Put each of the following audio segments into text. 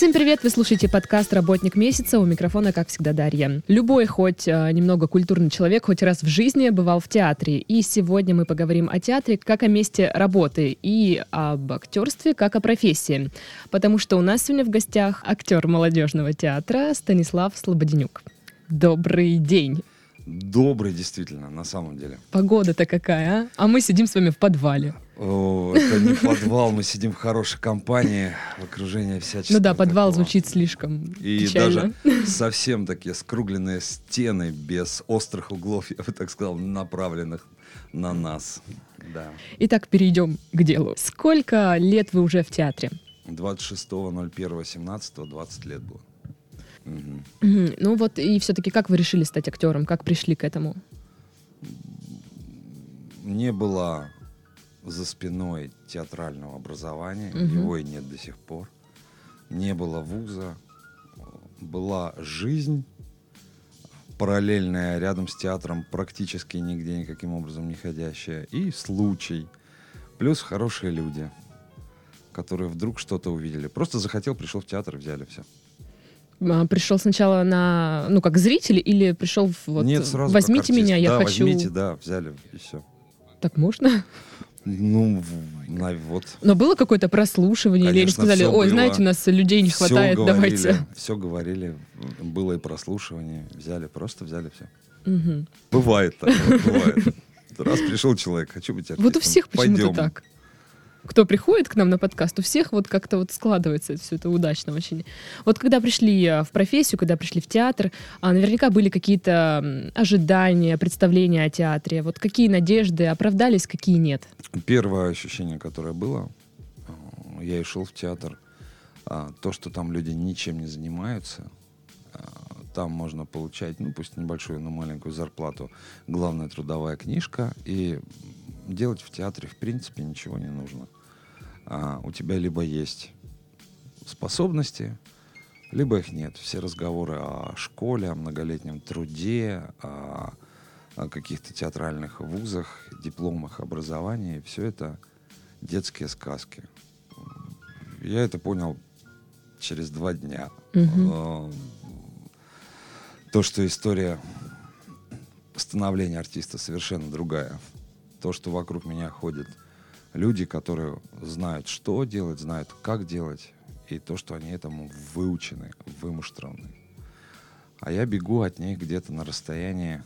Всем привет! Вы слушаете подкаст «Работник месяца». У микрофона, как всегда, Дарья. Любой, хоть э, немного культурный человек, хоть раз в жизни бывал в театре. И сегодня мы поговорим о театре как о месте работы и об актерстве как о профессии. Потому что у нас сегодня в гостях актер молодежного театра Станислав Слободенюк. Добрый день! Добрый, действительно, на самом деле. Погода-то какая, а? А мы сидим с вами в подвале. О, это не подвал, мы сидим в хорошей компании, в окружении всяческого. Ну да, подвал такого. звучит слишком И печально. даже совсем такие скругленные стены, без острых углов, я бы так сказал, направленных на нас. Да. Итак, перейдем к делу. Сколько лет вы уже в театре? 26.01.17 20 лет было. Мгм. Ну вот и все-таки как вы решили стать актером? Как пришли к этому? Не было за спиной театрального образования, Мгм. его и нет до сих пор. Не было вуза, была жизнь параллельная рядом с театром, практически нигде никаким образом не ходящая, и случай. Плюс хорошие люди, которые вдруг что-то увидели. Просто захотел, пришел в театр, взяли все. А, Пришел сначала на, ну, как зритель или пришел в вот, Нет, сразу возьмите меня, я да, хочу... возьмите, да, взяли, и все. Так можно? Ну, вот. Но было какое-то прослушивание, или они Конечно, сказали, ой, было. знаете, у нас людей не Всё хватает, говорили, давайте. Все говорили, было и прослушивание, взяли, просто взяли все. Мгм. Бывает так, бывает. Раз пришел человек, хочу быть артистом. Вот у всех почему-то так. Кто приходит к нам на подкаст, у всех вот как-то вот складывается все это удачно очень. Вот когда пришли э, в профессию, когда пришли в театр, а, наверняка были какие-то ожидания, представления о театре. Вот какие надежды оправдались, какие нет? Первое ощущение, которое было, э, я и шел в театр, а, то, что там люди ничем не занимаются, а, там можно получать, ну пусть небольшую, но маленькую зарплату, главная трудовая книжка, и делать в театре в принципе ничего не нужно. А, у тебя либо есть способности, либо их нет. Все разговоры о школе, о многолетнем труде, о, о каких-то театральных вузах, дипломах, образовании, все это детские сказки. Я это понял через два дня. Э, То, что история становления артиста совершенно другая. То, что вокруг меня ходят люди, которые знают, что делать, знают, как делать, и то, что они этому выучены, вымуштрованы. А я бегу от них где-то на расстоянии,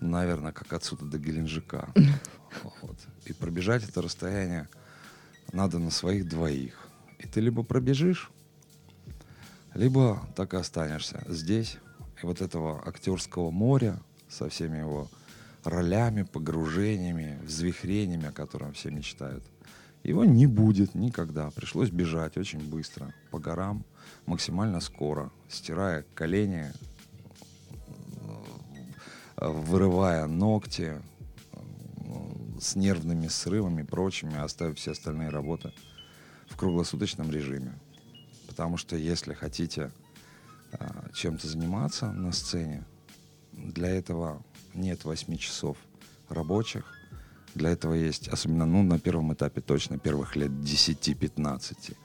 наверное, как отсюда до Геленджика. Вот. И пробежать это расстояние надо на своих двоих. И ты либо пробежишь, либо так и останешься здесь. И вот этого актерского моря со всеми его ролями, погружениями, взвихрениями, о котором все мечтают, его не будет никогда. Пришлось бежать очень быстро, по горам, максимально скоро, стирая колени, э, вырывая ногти, э, с нервными срывами и прочими, оставив все остальные работы в круглосуточном режиме. Потому что если хотите а, чем-то заниматься на сцене, для этого нет 8 часов рабочих. Для этого есть, особенно ну, на первом этапе точно, первых лет 10-15.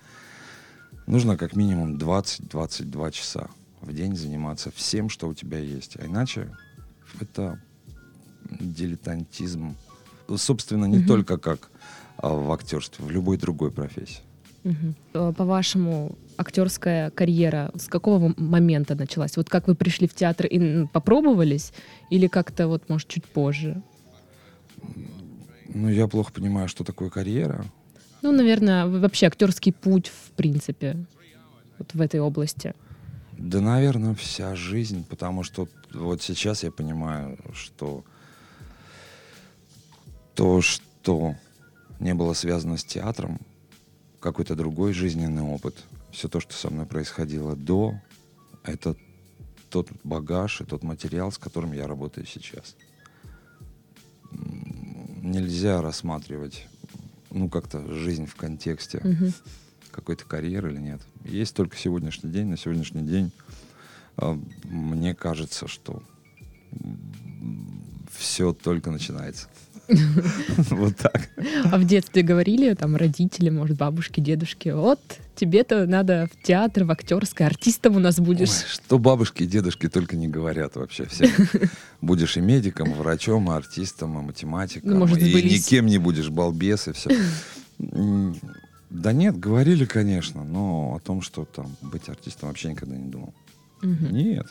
Нужно как минимум 20-22 часа в день заниматься всем, что у тебя есть. А иначе это дилетантизм. Собственно, не Мгм. только как а, в актерстве, в любой другой профессии. Э, По-вашему, актерская карьера с какого момента началась? Вот как вы пришли в театр и попробовались? Или как-то вот, может, чуть позже? Ну, я плохо понимаю, что такое карьера. Ну, наверное, вообще актерский путь, в принципе, вот в этой области. Да, наверное, вся жизнь, потому что вот сейчас я понимаю, что то, что не было связано с театром, какой-то другой жизненный опыт, все то, что со мной происходило до, это тот багаж и тот материал, с которым я работаю сейчас. Нельзя рассматривать, ну, как-то жизнь в контексте Мгм. какой-то карьеры или нет. Есть только сегодняшний день. На сегодняшний день а, мне кажется, что все только начинается. Вот так. А в детстве говорили там родители, может, бабушки, дедушки, вот тебе-то надо в театр, в актерское, артистом у нас будешь. Ой, что бабушки и дедушки только не говорят вообще все. Будешь и медиком, и врачом, и артистом, и математиком. Ну, может, и сбылись. никем не будешь балбес, и все. Да нет, говорили, конечно, но о том, что там быть артистом, вообще никогда не думал. Мгм. Нет.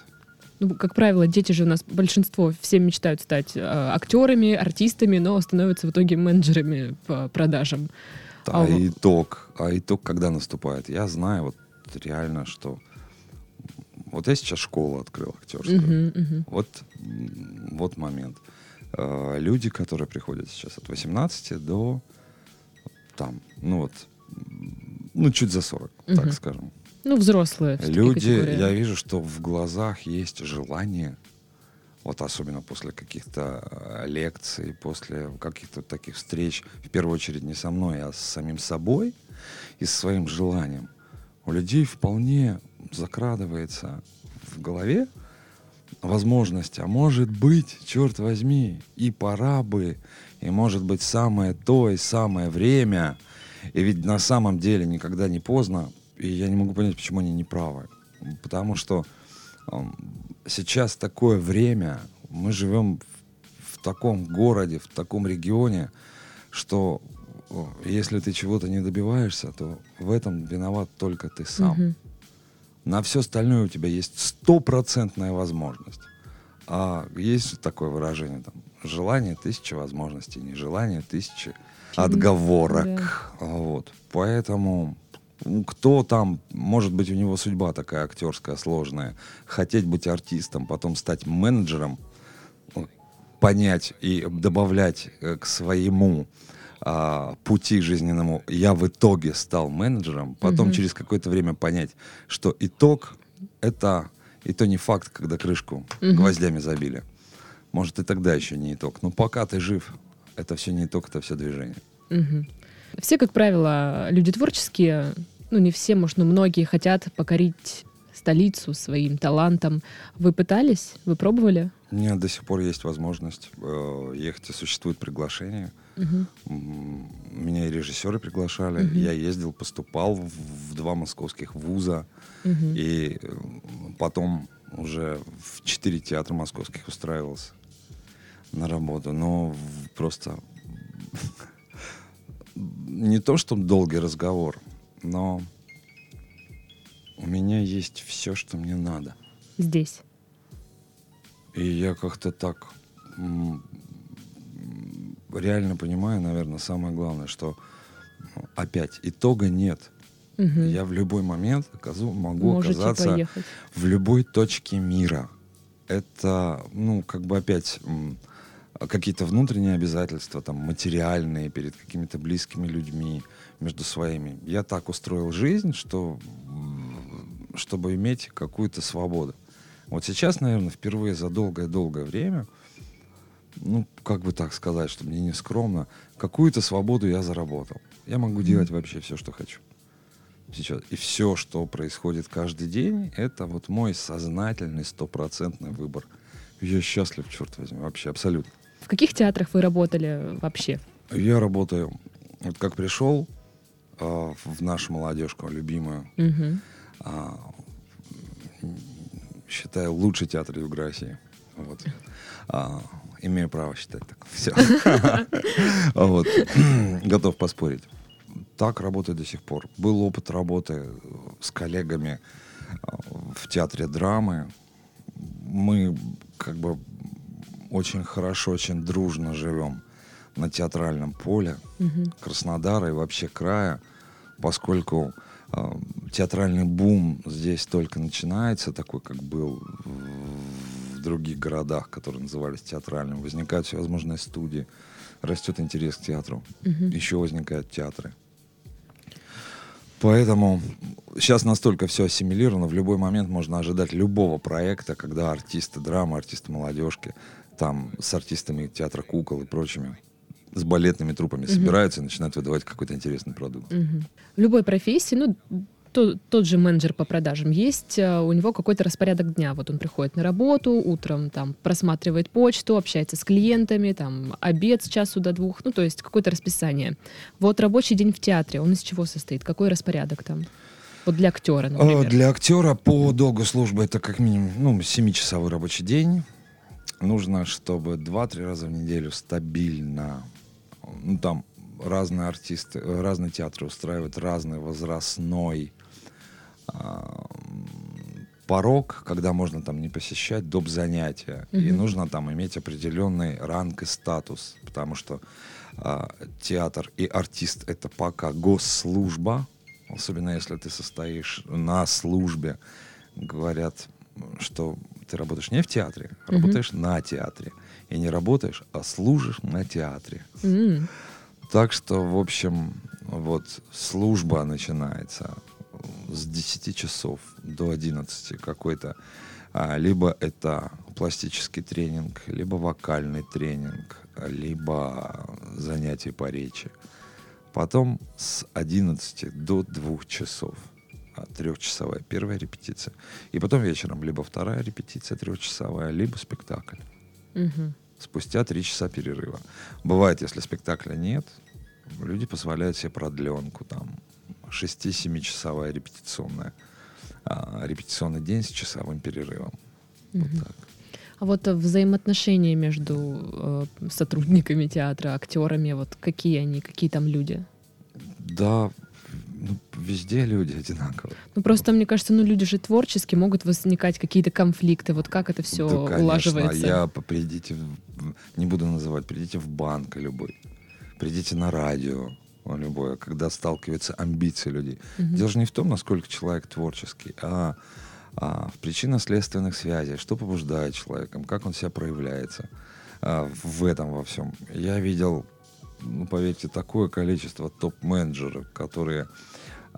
Ну, как правило, дети же у нас большинство все мечтают стать э, актерами, артистами, но становятся в итоге менеджерами по продажам. А, А итог, а итог когда наступает? Я знаю вот реально, что вот я сейчас школу открыл актерскую. Мгм, мгм. Вот, вот момент. Э, Люди, которые приходят сейчас от 18 до там, ну вот, ну чуть за 40, Мгм. так скажем. Ну, взрослые. Люди, категория. я вижу, что в глазах есть желание, вот особенно после каких-то э, лекций, после каких-то таких встреч, в первую очередь не со мной, а с самим собой и с своим желанием. У людей вполне закрадывается в голове возможность, а может быть, черт возьми, и пора бы, и может быть самое то, и самое время, и ведь на самом деле никогда не поздно, и я не могу понять, почему они не правы. Потому что эм, сейчас такое время, мы живем в, в таком городе, в таком регионе, что если ты чего-то не добиваешься, то в этом виноват только ты сам. Мгм. На все остальное у тебя есть стопроцентная возможность. А есть такое выражение там желание тысячи возможностей, нежелание тысячи отговорок. Вот. Поэтому кто там, может быть, у него судьба такая актерская сложная, хотеть быть артистом, потом стать менеджером, ну, понять и добавлять э, к своему а, пути жизненному, я в итоге стал менеджером, потом Мгм. через какое-то время понять, что итог это и то не факт, когда крышку Мгм. гвоздями забили. Может, и тогда еще не итог. Но пока ты жив, это все не итог, это все движение. Мгм. Все, как правило, люди творческие, ну не все, может, но многие хотят покорить столицу своим талантом. Вы пытались? Вы пробовали? У меня до сих пор есть возможность э, ехать, и существует приглашение. М, Меня и режиссеры приглашали. Мгм. Я ездил, поступал в, два московских вуза. Мгм. И э, потом уже в четыре театра московских устраивался на работу. Но просто не то, что долгий разговор, но у меня есть все, что мне надо. Здесь. И я как-то так реально понимаю, наверное, самое главное, что ну, опять итога нет. Мгм. Я в любой момент оказу- могу Можете оказаться поехать. в любой точке мира. Это, ну, как бы опять какие-то внутренние обязательства, там, материальные перед какими-то близкими людьми, между своими. Я так устроил жизнь, что чтобы иметь какую-то свободу. Вот сейчас, наверное, впервые за долгое-долгое время, ну, как бы так сказать, чтобы мне не скромно, какую-то свободу я заработал. Я могу делать вообще все, что хочу сейчас. И все, что происходит каждый день, это вот мой сознательный, стопроцентный выбор. Я счастлив, черт возьми, вообще, абсолютно. В каких театрах вы работали вообще? Я работаю, вот как пришел а, в нашу молодежку, любимую, а, м, считаю, лучший театр России. Вот. А, имею право считать так. Все. Вот. Готов поспорить. Так работаю до сих пор. Был опыт работы с коллегами а, в театре драмы. Мы как бы очень хорошо, очень дружно живем на театральном поле. Мгм. Краснодара и вообще края, поскольку э, театральный бум здесь только начинается, такой, как был в, в других городах, которые назывались театральными. Возникают всевозможные студии, растет интерес к театру, Мгм. еще возникают театры. Поэтому сейчас настолько все ассимилировано, в любой момент можно ожидать любого проекта, когда артисты драмы, артисты молодежки, там с артистами театра кукол и прочими, с балетными труппами собираются и начинают выдавать какой-то интересный продукт. Мгм. В любой профессии, ну, то, тот же менеджер по продажам, есть э, у него какой-то распорядок дня. Вот он приходит на работу, утром там просматривает почту, общается с клиентами, там обед с часу до двух, ну то есть какое-то расписание. Вот рабочий день в театре, он из чего состоит? Какой распорядок там? Вот для актера, например. Для актера по долгу службы это как минимум ну, 7-часовой рабочий день. Нужно, чтобы 2-3 раза в неделю стабильно, ну там разные артисты, разные театры устраивают разный возрастной э, порог, когда можно там не посещать доп. занятия. Mm-hmm. И нужно там иметь определенный ранг и статус, потому что э, театр и артист это пока госслужба, особенно если ты состоишь на службе, говорят, что ты работаешь не в театре, mm-hmm. работаешь на театре. И не работаешь, а служишь на театре. Mm-hmm. Так что, в общем, вот служба начинается с 10 часов до 11 какой-то. А, либо это пластический тренинг, либо вокальный тренинг, либо занятия по речи. Потом с 11 до 2 часов трехчасовая первая репетиция. И потом вечером либо вторая репетиция трехчасовая, либо спектакль. Угу спустя три часа перерыва. Бывает, если спектакля нет, люди позволяют себе продленку, там, 6-7 репетиционная. А, репетиционный день с часовым перерывом. Угу. Вот так. А вот взаимоотношения между э, сотрудниками театра, актерами, вот какие они, какие там люди? Да, ну, везде люди одинаковые. Ну просто, мне кажется, ну люди же творческие, могут возникать какие-то конфликты. Вот как это все да, конечно. улаживается? Я придите, не буду называть, придите в банк любой, придите на радио любое, когда сталкиваются амбиции людей. Угу. Дело же не в том, насколько человек творческий, а, а в причинно-следственных связях, что побуждает человеком, как он себя проявляется а, в этом во всем. Я видел ну, поверьте, такое количество топ-менеджеров, которые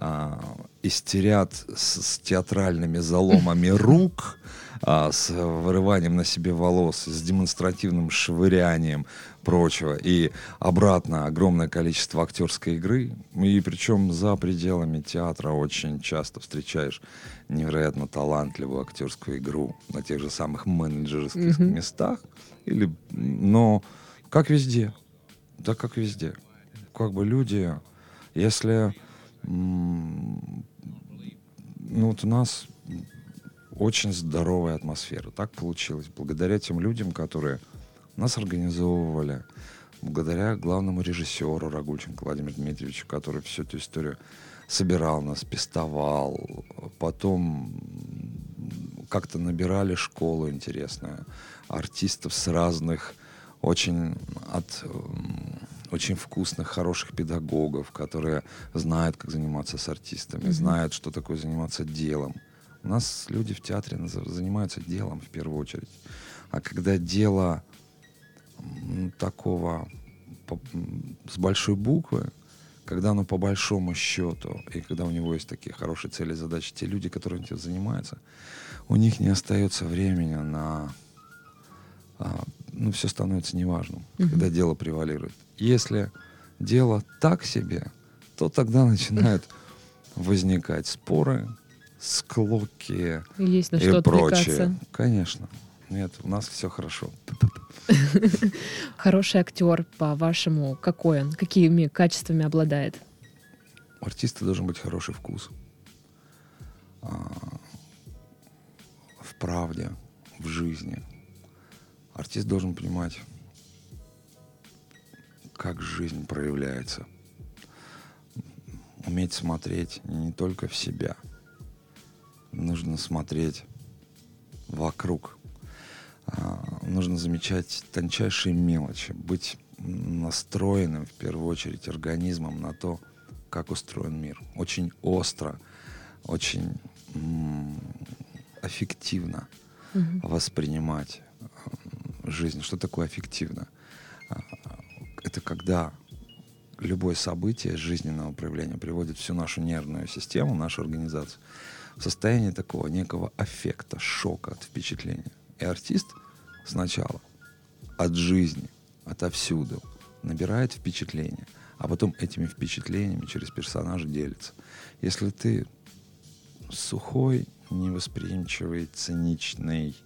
а, истерят с, с театральными заломами рук, а, с вырыванием на себе волос, с демонстративным швырянием прочего. И обратно огромное количество актерской игры. И причем за пределами театра очень часто встречаешь невероятно талантливую актерскую игру на тех же самых менеджерских mm-hmm. местах. Или, но как везде, да как везде. Как бы люди, если... Ну вот у нас очень здоровая атмосфера. Так получилось. Благодаря тем людям, которые нас организовывали, благодаря главному режиссеру Рагульченко Владимиру Дмитриевичу, который всю эту историю собирал нас, пестовал, потом как-то набирали школу интересную, артистов с разных очень от очень вкусных, хороших педагогов, которые знают, как заниматься с артистами, mm-hmm. знают, что такое заниматься делом. У нас люди в театре занимаются делом в первую очередь. А когда дело такого с большой буквы, когда оно по большому счету, и когда у него есть такие хорошие цели и задачи, те люди, которые этим занимаются, у них не остается времени на а, ну, все становится неважным, угу. когда дело превалирует. Если дело так себе, то тогда начинают возникать споры, склоки Есть и что прочее. Конечно. Нет, у нас все хорошо. Хороший актер, по-вашему, какой он? Какими качествами обладает? У артиста должен быть хороший вкус. А, в правде, в жизни, Артист должен понимать, как жизнь проявляется. Уметь смотреть не только в себя. Нужно смотреть вокруг. А, нужно замечать тончайшие мелочи. Быть настроенным, в первую очередь, организмом на то, как устроен мир. Очень остро, очень эффективно угу. воспринимать жизнь. Что такое аффективно? А, это когда любое событие жизненного проявления приводит всю нашу нервную систему, нашу организацию в состояние такого некого аффекта, шока от впечатления. И артист сначала от жизни, отовсюду набирает впечатления, а потом этими впечатлениями через персонажа делится. Если ты сухой, невосприимчивый, циничный,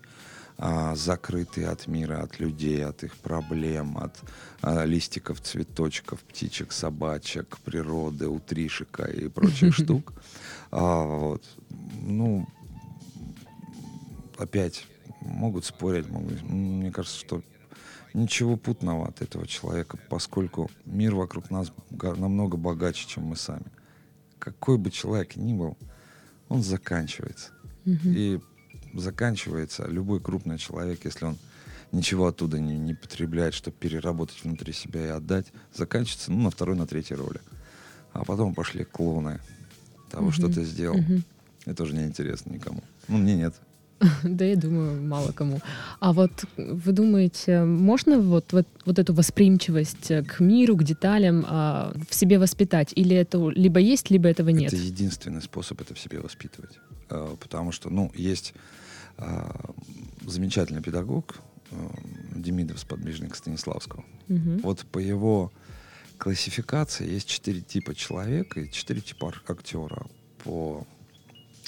а, закрытый от мира, от людей, от их проблем, от а, листиков, цветочков, птичек, собачек, природы, утришика и прочих штук. А, вот. Ну, опять могут спорить, могут, мне кажется, что ничего путного от этого человека, поскольку мир вокруг нас намного богаче, чем мы сами. Какой бы человек ни был, он заканчивается. И заканчивается любой крупный человек, если он ничего оттуда не, не потребляет, чтобы переработать внутри себя и отдать, заканчивается ну, на второй, на третьей роли. А потом пошли клоны того, угу. что ты сделал. Угу. Это уже не интересно никому. Ну, мне нет. Да, я думаю, мало кому. А вот вы думаете, можно вот, вот, вот эту восприимчивость к миру, к деталям а, в себе воспитать? Или это либо есть, либо этого нет? Это единственный способ это в себе воспитывать. А, потому что, ну, есть замечательный педагог а, Демидов с подвижника Станиславского. Угу. Вот по его классификации есть четыре типа человека и четыре типа актера по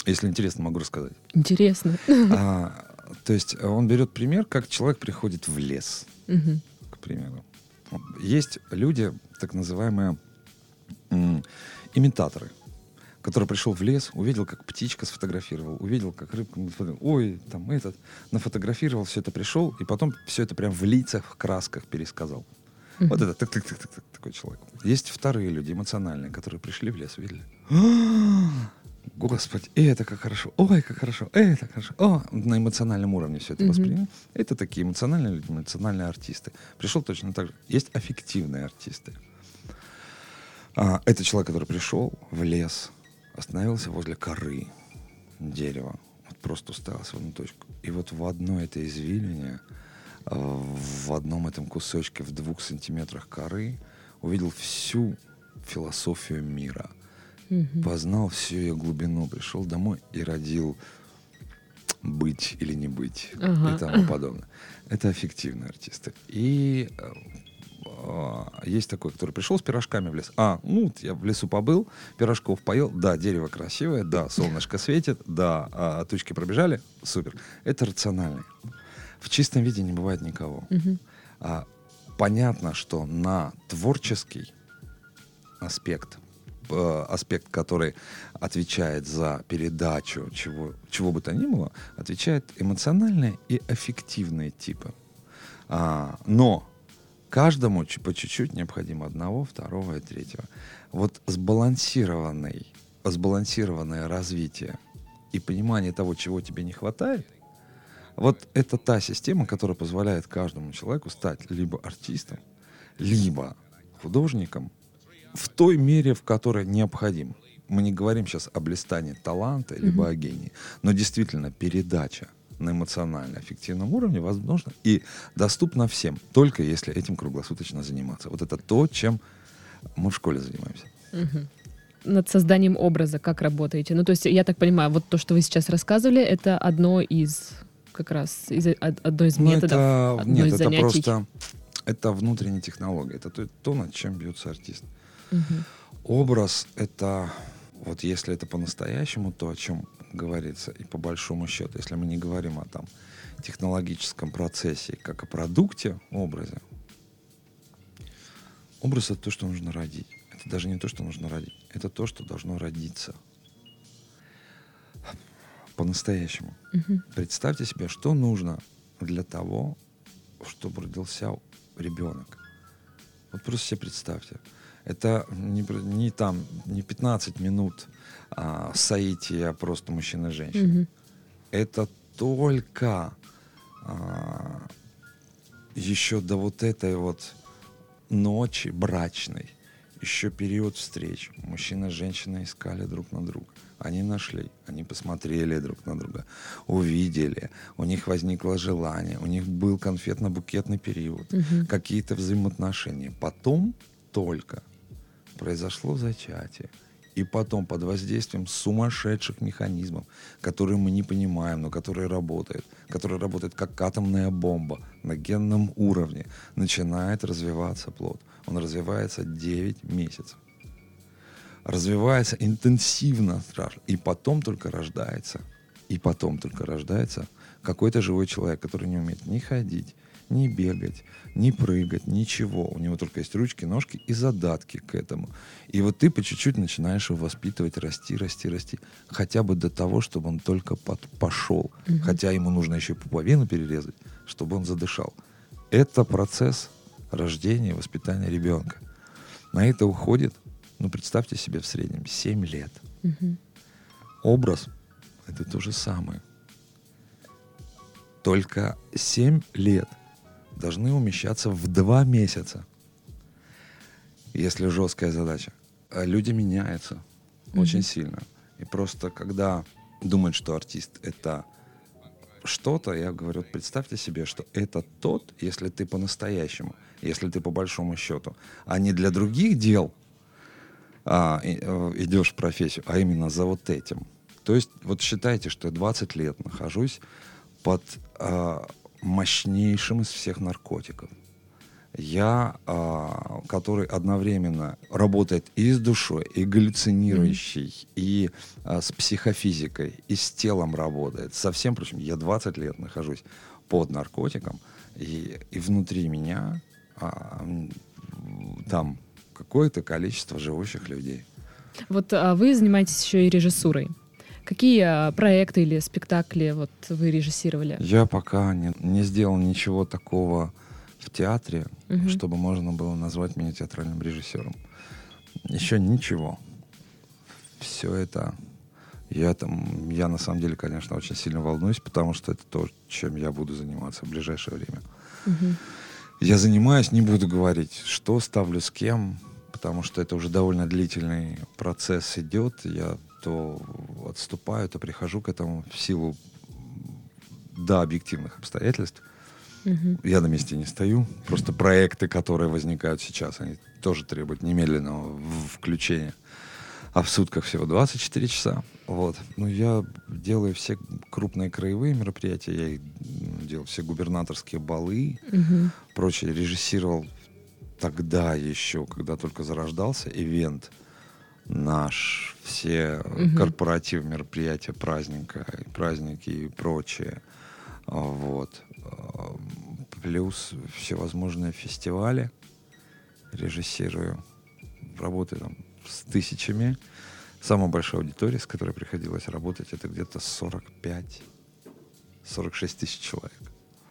если интересно, могу рассказать. Интересно. А, то есть он берет пример, как человек приходит в лес, угу. к примеру. Есть люди, так называемые имитаторы, который пришел в лес, увидел, как птичка сфотографировал, увидел, как рыбка, ой, там этот, нафотографировал, все это пришел, и потом все это прям в лицах, в красках пересказал. Mm-hmm. Вот это так, так, так, так, так, такой человек. Есть вторые люди, эмоциональные, которые пришли в лес, увидели. Господи, это как хорошо, ой, как хорошо, это хорошо. О, на эмоциональном уровне все это mm-hmm. воспринимают. Это такие эмоциональные люди, эмоциональные артисты. Пришел точно так же. Есть аффективные артисты. А, это человек, который пришел в лес, остановился возле коры дерева, вот просто уставился в одну точку. И вот в одной этой извилине, а, в одном этом кусочке, в двух сантиметрах коры увидел всю философию мира — угу. познал всю ее глубину, пришел домой и родил быть или не быть ага. и тому подобное. Это эффективные артисты. И э, есть такой, который пришел с пирожками в лес. А, ну, я в лесу побыл, пирожков поел. Да, дерево красивое, да, солнышко светит, да, а, тучки пробежали, супер. Это рациональный. В чистом виде не бывает никого. Угу. А, понятно, что на творческий аспект Э, аспект, который отвечает за передачу чего, чего бы то ни было, отвечает эмоциональные и аффективные типы. А, но каждому по чуть-чуть необходимо одного, второго и третьего. Вот сбалансированный, сбалансированное развитие и понимание того, чего тебе не хватает, вот это та система, которая позволяет каждому человеку стать либо артистом, либо художником, в той мере, в которой необходим. Мы не говорим сейчас о блистании таланта, либо mm-hmm. о гении, но действительно передача на эмоционально-аффективном уровне возможно и доступна всем, только если этим круглосуточно заниматься. Вот это то, чем мы в школе занимаемся. Угу. Над созданием образа как работаете? Ну, то есть, я так понимаю, вот то, что вы сейчас рассказывали, это одно из как раз из, одно из ну, методов, это, одно нет, из это занятий. просто это внутренняя технология, это то, то, над чем бьется артист. Угу. Образ — это, вот если это по-настоящему, то, о чем говорится, и по большому счету, если мы не говорим о там технологическом процессе, как о продукте, образе, образ — это то, что нужно родить. Это даже не то, что нужно родить, это то, что должно родиться. По-настоящему. Угу. Представьте себе, что нужно для того, чтобы родился ребенок. Вот просто себе представьте. Это не, не там, не 15 минут а, соития просто мужчина и женщина. Угу. Это только а, еще до вот этой вот ночи брачной, еще период встреч. Мужчина и женщина искали друг на друга. Они нашли, они посмотрели друг на друга, увидели, у них возникло желание, у них был конфетно-букетный период, угу. какие-то взаимоотношения. Потом только произошло зачатие. И потом под воздействием сумасшедших механизмов, которые мы не понимаем, но которые работают, которые работают как атомная бомба на генном уровне, начинает развиваться плод. Он развивается 9 месяцев. развивается интенсивно, и потом только рождается, и потом только рождается какой-то живой человек, который не умеет ни ходить, ни бегать, ни прыгать, ничего. У него только есть ручки, ножки и задатки к этому. И вот ты по чуть-чуть начинаешь его воспитывать, расти, расти, расти. Хотя бы до того, чтобы он только под, пошел. Угу. Хотя ему нужно еще и пуповину перерезать, чтобы он задышал. Это процесс рождения и воспитания ребенка. На это уходит, ну, представьте себе, в среднем 7 лет. Угу. Образ — это то же самое. Только 7 лет — должны умещаться в два месяца. Если жесткая задача. А люди меняются mm-hmm. очень сильно. И просто когда думают, что артист это что-то, я говорю, представьте себе, что это тот, если ты по-настоящему, если ты по большому счету, а не для других дел а, и, э, идешь в профессию, а именно за вот этим. То есть вот считайте, что я 20 лет нахожусь под а, мощнейшим из всех наркотиков. Я, а, который одновременно работает и с душой, и галлюцинирующий, mm-hmm. и а, с психофизикой, и с телом работает. Совсем прочим, я 20 лет нахожусь под наркотиком, и, и внутри меня а, там какое-то количество живущих людей. Вот а вы занимаетесь еще и режиссурой. Какие а, проекты или спектакли вот вы режиссировали? Я пока не, не сделал ничего такого в театре, угу. чтобы можно было назвать меня театральным режиссером. Еще ничего. Все это я там, я на самом деле, конечно, очень сильно волнуюсь, потому что это то, чем я буду заниматься в ближайшее время. Угу. Я занимаюсь, не буду говорить, что ставлю с кем, потому что это уже довольно длительный процесс идет. Я то отступаю, то прихожу к этому в силу да, объективных обстоятельств. Угу. Я на месте не стою. Просто проекты, которые возникают сейчас, они тоже требуют немедленного включения. А в сутках всего 24 часа. Вот. Ну, я делаю все крупные краевые мероприятия, я их делал все губернаторские балы, угу. прочее. Режиссировал тогда еще, когда только зарождался, ивент наш, все угу. корпоративы, мероприятия, праздника, праздники и прочее. А, вот. А, плюс всевозможные фестивали режиссирую. Работаю там с тысячами. Самая большая аудитория, с которой приходилось работать, это где-то 45 46 тысяч человек.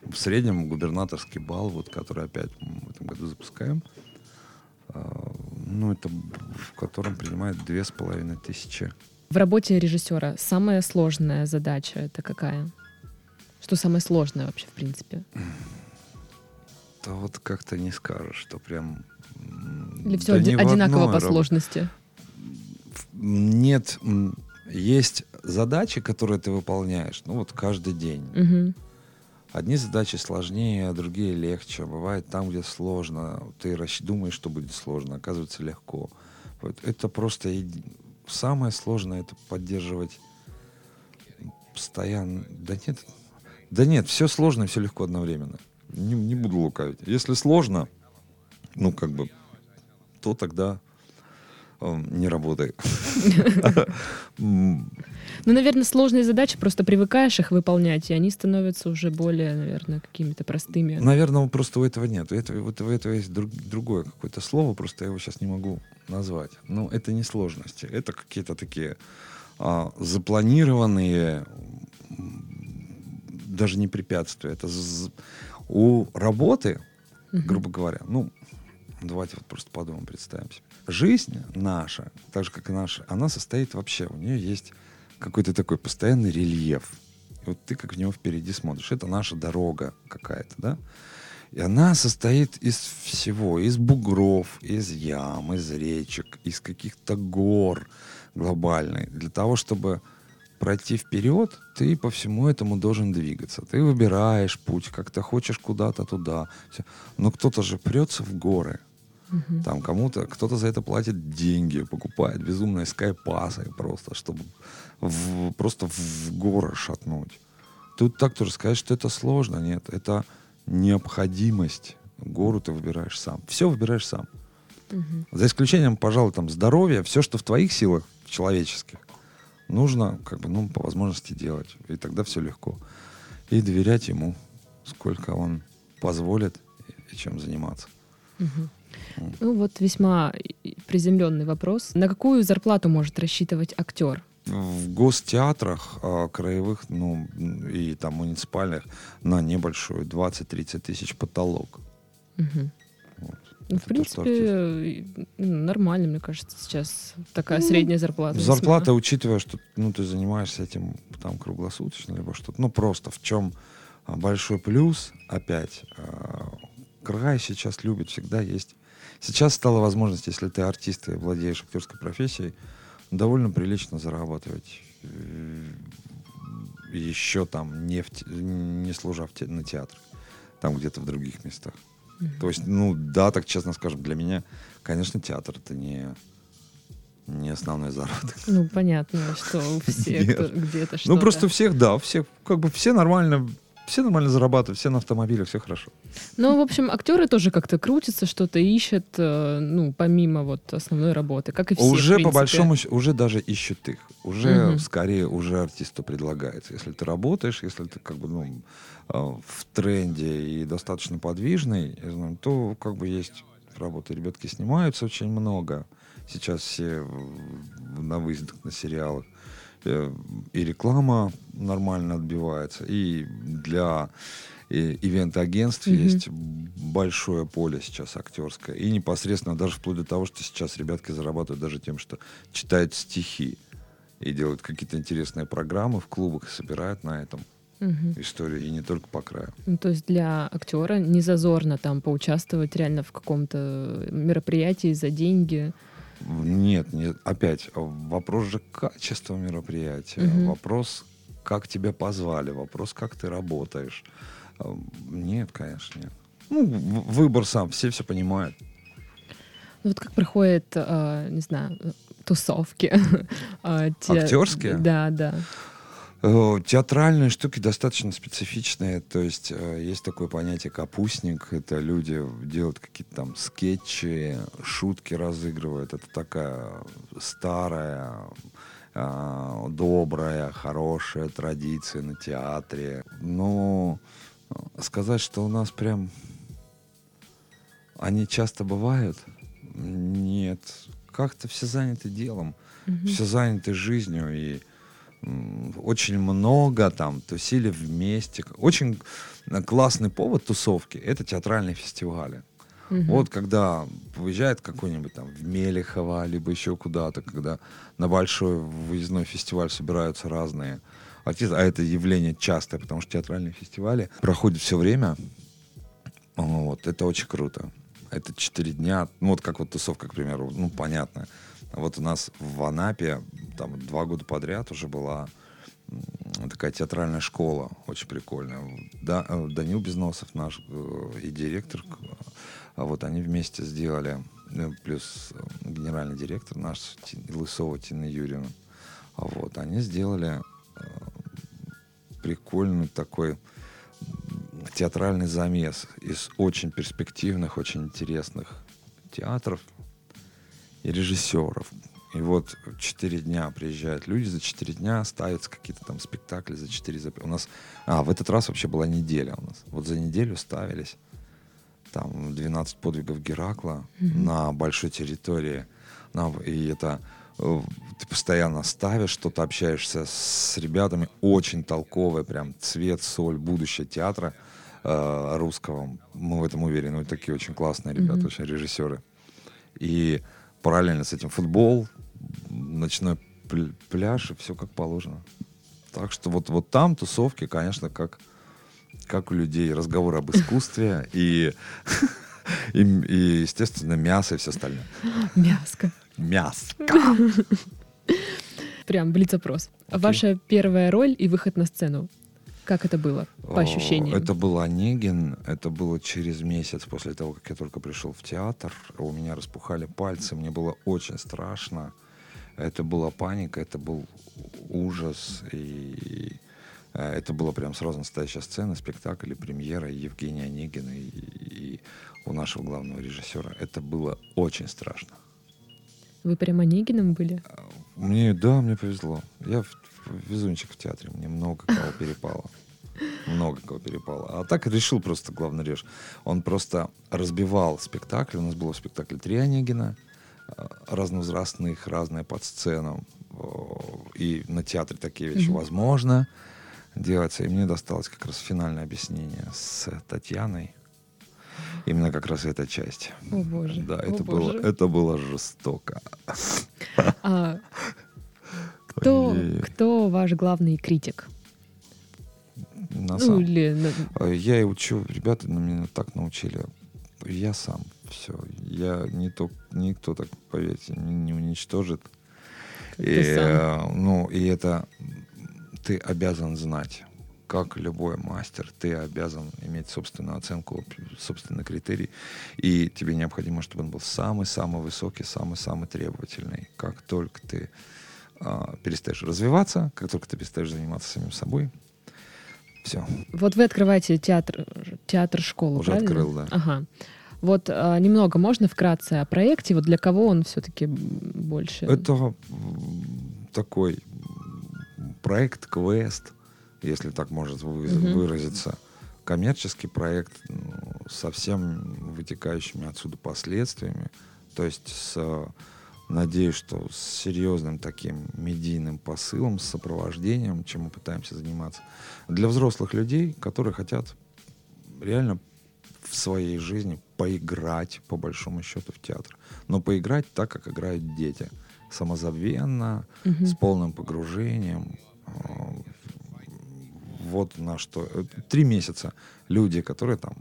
В среднем губернаторский бал, вот, который опять в этом году запускаем, ну, это в котором принимает две с половиной тысячи. В работе режиссера самая сложная задача это какая? Что самое сложное вообще, в принципе? Да вот как-то не скажешь, что прям... Или все да оди- одинаково по сложности? Нет, есть задачи, которые ты выполняешь, ну вот каждый день. Угу. Одни задачи сложнее, а другие легче. Бывает там, где сложно, ты думаешь, что будет сложно, оказывается легко. Вот это просто самое сложное это поддерживать постоянно. Да нет, да нет, все сложно и все легко одновременно. Не, не буду лукавить. Если сложно, ну как бы, то тогда не работай. Ну, наверное, сложные задачи, просто привыкаешь их выполнять, и они становятся уже более, наверное, какими-то простыми. Наверное, просто у этого нет. У этого, у этого есть друг, другое какое-то слово, просто я его сейчас не могу назвать. Но это не сложности, это какие-то такие а, запланированные, даже не препятствия. Это у работы, грубо говоря, ну, давайте вот просто подумаем, представим себе. Жизнь наша, так же, как и наша, она состоит вообще, у нее есть какой-то такой постоянный рельеф. И вот ты как в него впереди смотришь. Это наша дорога какая-то, да? И она состоит из всего. Из бугров, из ям, из речек, из каких-то гор глобальной. Для того, чтобы пройти вперед, ты по всему этому должен двигаться. Ты выбираешь путь, как ты хочешь куда-то туда. Но кто-то же прется в горы. Угу. Там кому-то, кто-то за это платит деньги, покупает безумные скайпасы просто, чтобы в, просто в горы шатнуть. Тут так тоже сказать, что это сложно. Нет, это необходимость. Гору ты выбираешь сам. Все выбираешь сам. Мгм. За исключением, пожалуй, там здоровья, все, что в твоих силах, человеческих, нужно, как бы, ну, по возможности делать. И тогда все легко. И доверять ему, сколько он позволит и чем заниматься. Мгм. Ну вот весьма приземленный вопрос. На какую зарплату может рассчитывать актер? В гостеатрах а, краевых, ну, и там муниципальных на небольшую 20-30 тысяч потолок. Вот. Ну, в Это то, принципе, и, ну, нормально, мне кажется, сейчас такая средняя зарплата. весьма. Зарплата, учитывая, что ну, ты занимаешься этим там круглосуточно, либо что-то. Ну, просто в чем а, большой плюс, опять, а, край сейчас любит, всегда есть. Сейчас стала возможность, если ты артист и владеешь актерской профессией, довольно прилично зарабатывать. э, Еще там не, в те- не служа в те- на театр, там где-то в других местах. Мгм. То есть, ну да, так честно скажем, для меня, конечно, театр это не, не основной заработок. Ну, понятно, что у всех кто- где-то что-то. Ну, просто у всех, да, у всех, как бы все нормально, все нормально зарабатывают, все на автомобилях, все хорошо. Ну, в общем, актеры тоже как-то крутятся, что-то ищут, э, ну, помимо вот основной работы, как и все, уже по большому счету, уже даже ищут их. Уже Мгм. скорее уже артисту предлагается. Если ты работаешь, если ты как бы ну, э, в тренде и достаточно подвижный, то как бы есть работа. Ребятки снимаются очень много. Сейчас все на выездах, на сериалах. Э, И реклама нормально отбивается. И для э, ивент-агентств Мгм. есть большое поле сейчас актерское. И непосредственно даже вплоть до того, что сейчас ребятки зарабатывают даже тем, что читают стихи и делают какие-то интересные программы в клубах и собирают на этом Мгм. историю. И не только по краю. Ну, то есть для актера не зазорно там поучаствовать реально в каком-то мероприятии за деньги. Нет, нет, опять, вопрос же качества мероприятия, Мгм. вопрос, как тебя позвали, вопрос, как ты работаешь. А, Нет, конечно, нет. Ну, выбор сам, все все понимают. Ну, Вот как проходят, э, не знаю, тусовки. а, те- Актерские? Да, да. Э, Театральные штуки достаточно специфичные. То есть э, есть такое понятие капустник. Это люди делают какие-то там скетчи, шутки разыгрывают. Это такая старая, э, добрая, хорошая традиция на театре. Но сказать, что у нас прям они часто бывают, нет. Как-то все заняты делом Мгм. все заняты жизнью и очень много там тусили вместе. Очень классный повод тусовки — это театральные фестивали. Мгм. Вот когда выезжает какой-нибудь там в Мелехово, либо еще куда-то, когда на большой выездной фестиваль собираются разные артисты, а это явление частое, потому что театральные фестивали проходят все время. Вот, это очень круто. Это четыре дня, ну вот как вот тусовка, к примеру, ну понятно. Вот у нас в Анапе там два года подряд уже была такая театральная школа, очень прикольная. Да, э, Данил Безносов наш э, и директор, а вот они вместе сделали, э, плюс генеральный директор наш Лысова Тина Юрьевна. Вот, они сделали прикольный такой театральный замес из очень перспективных, очень интересных театров и режиссеров. И вот четыре дня приезжают люди, за четыре дня ставятся какие-то там спектакли, за четыре... У нас... А, в этот раз вообще была неделя у нас. Вот за неделю ставились там 12 подвигов Геракла Мгм. на большой территории. И это э, ты постоянно ставишь, что-то общаешься с ребятами, очень толковое, прям цвет, соль, будущее театра э, русского. Мы в этом уверены. Вот такие очень классные ребята, Мгм. очень режиссеры. И параллельно с этим футбол, ночной пл- пляж и все как положено. Так что вот, вот там тусовки, конечно, как, как у людей разговор об искусстве и, и, и, естественно, мясо и все остальное. Мяско. Мясо. Прям блиц-опрос. Окей. Ваша первая роль и выход на сцену. Как это было по ощущениям? Это был Онегин, это было через месяц после того, как я только пришел в театр. У меня распухали пальцы, мне было очень страшно. Это была паника, это был ужас. И Э, это было прям сразу настоящая сцена, спектакль премьера Евгения Онегина и, и у нашего главного режиссера. Это было очень страшно. Вы прям Онегиным были? Мне, да, мне повезло. Я в, везунчик в театре, мне много кого перепало. Много кого перепало. А так решил просто главный реж. Он просто разбивал спектакль. У нас было в спектакле три Онегина, э, разновозрастных, разные под сцену. И на театре такие вещи mm-hmm. возможно делаться. И мне досталось как раз финальное объяснение с Татьяной. Именно как раз эта часть. О боже. Да, О, это, боже. Было, это было жестоко. А, кто, кто ваш главный критик? На Ну, самом- или... Э, Я и учу, ребята на меня так научили. Я сам все. Я не то, никто так, поверьте, не, не уничтожит. И, сам. э, ну, и это ты обязан знать. Как любой мастер, ты обязан иметь собственную оценку, собственный критерий. И тебе необходимо, чтобы он был самый-самый высокий, самый-самый требовательный. Как только ты а, перестаешь развиваться, как только ты перестаешь заниматься самим собой, все. Вот вы открываете театр, театр-школу, Уже правильно? открыл, да. Ага. Вот а, немного можно вкратце о проекте? Вот для кого он все-таки больше? Это такой проект, квест, если так может вы- Мгм. выразиться. Коммерческий проект ну, со всем вытекающими отсюда последствиями. То есть с, надеюсь, что с серьезным таким медийным посылом, с сопровождением, чем мы пытаемся заниматься. Для взрослых людей, которые хотят реально в своей жизни поиграть, по большому счету, в театр. Но поиграть так, как играют дети. Самозабвенно, Мгм. с полным погружением. Э, Вот на что. Э, Три месяца люди, которые там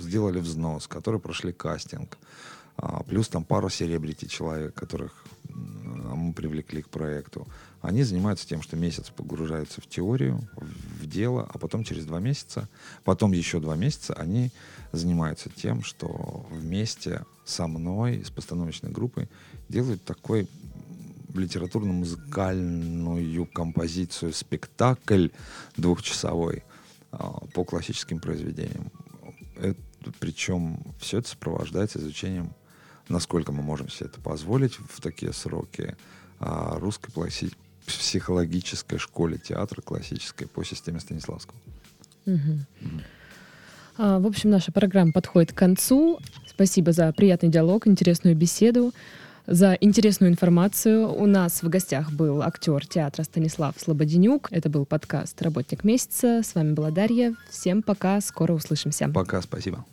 сделали взнос, которые прошли кастинг, а, плюс там пару селебрити человек, которых мы привлекли к проекту, они занимаются тем, что месяц погружаются в теорию, в в дело, а потом через два месяца, потом еще два месяца они занимаются тем, что вместе со мной, с постановочной группой, делают такой литературно-музыкальную композицию, спектакль двухчасовой а, по классическим произведениям. Это, причем все это сопровождается изучением, насколько мы можем себе это позволить в такие сроки, а, русской класси- психологической школе театра классической по системе Станиславского. Мгм. А, в общем, наша программа подходит к концу. Спасибо за приятный диалог, интересную беседу, за интересную информацию. У нас в гостях был актер театра Станислав Слободенюк. Это был подкаст «Работник месяца». С вами была Дарья. Всем пока, скоро услышимся. Пока, спасибо.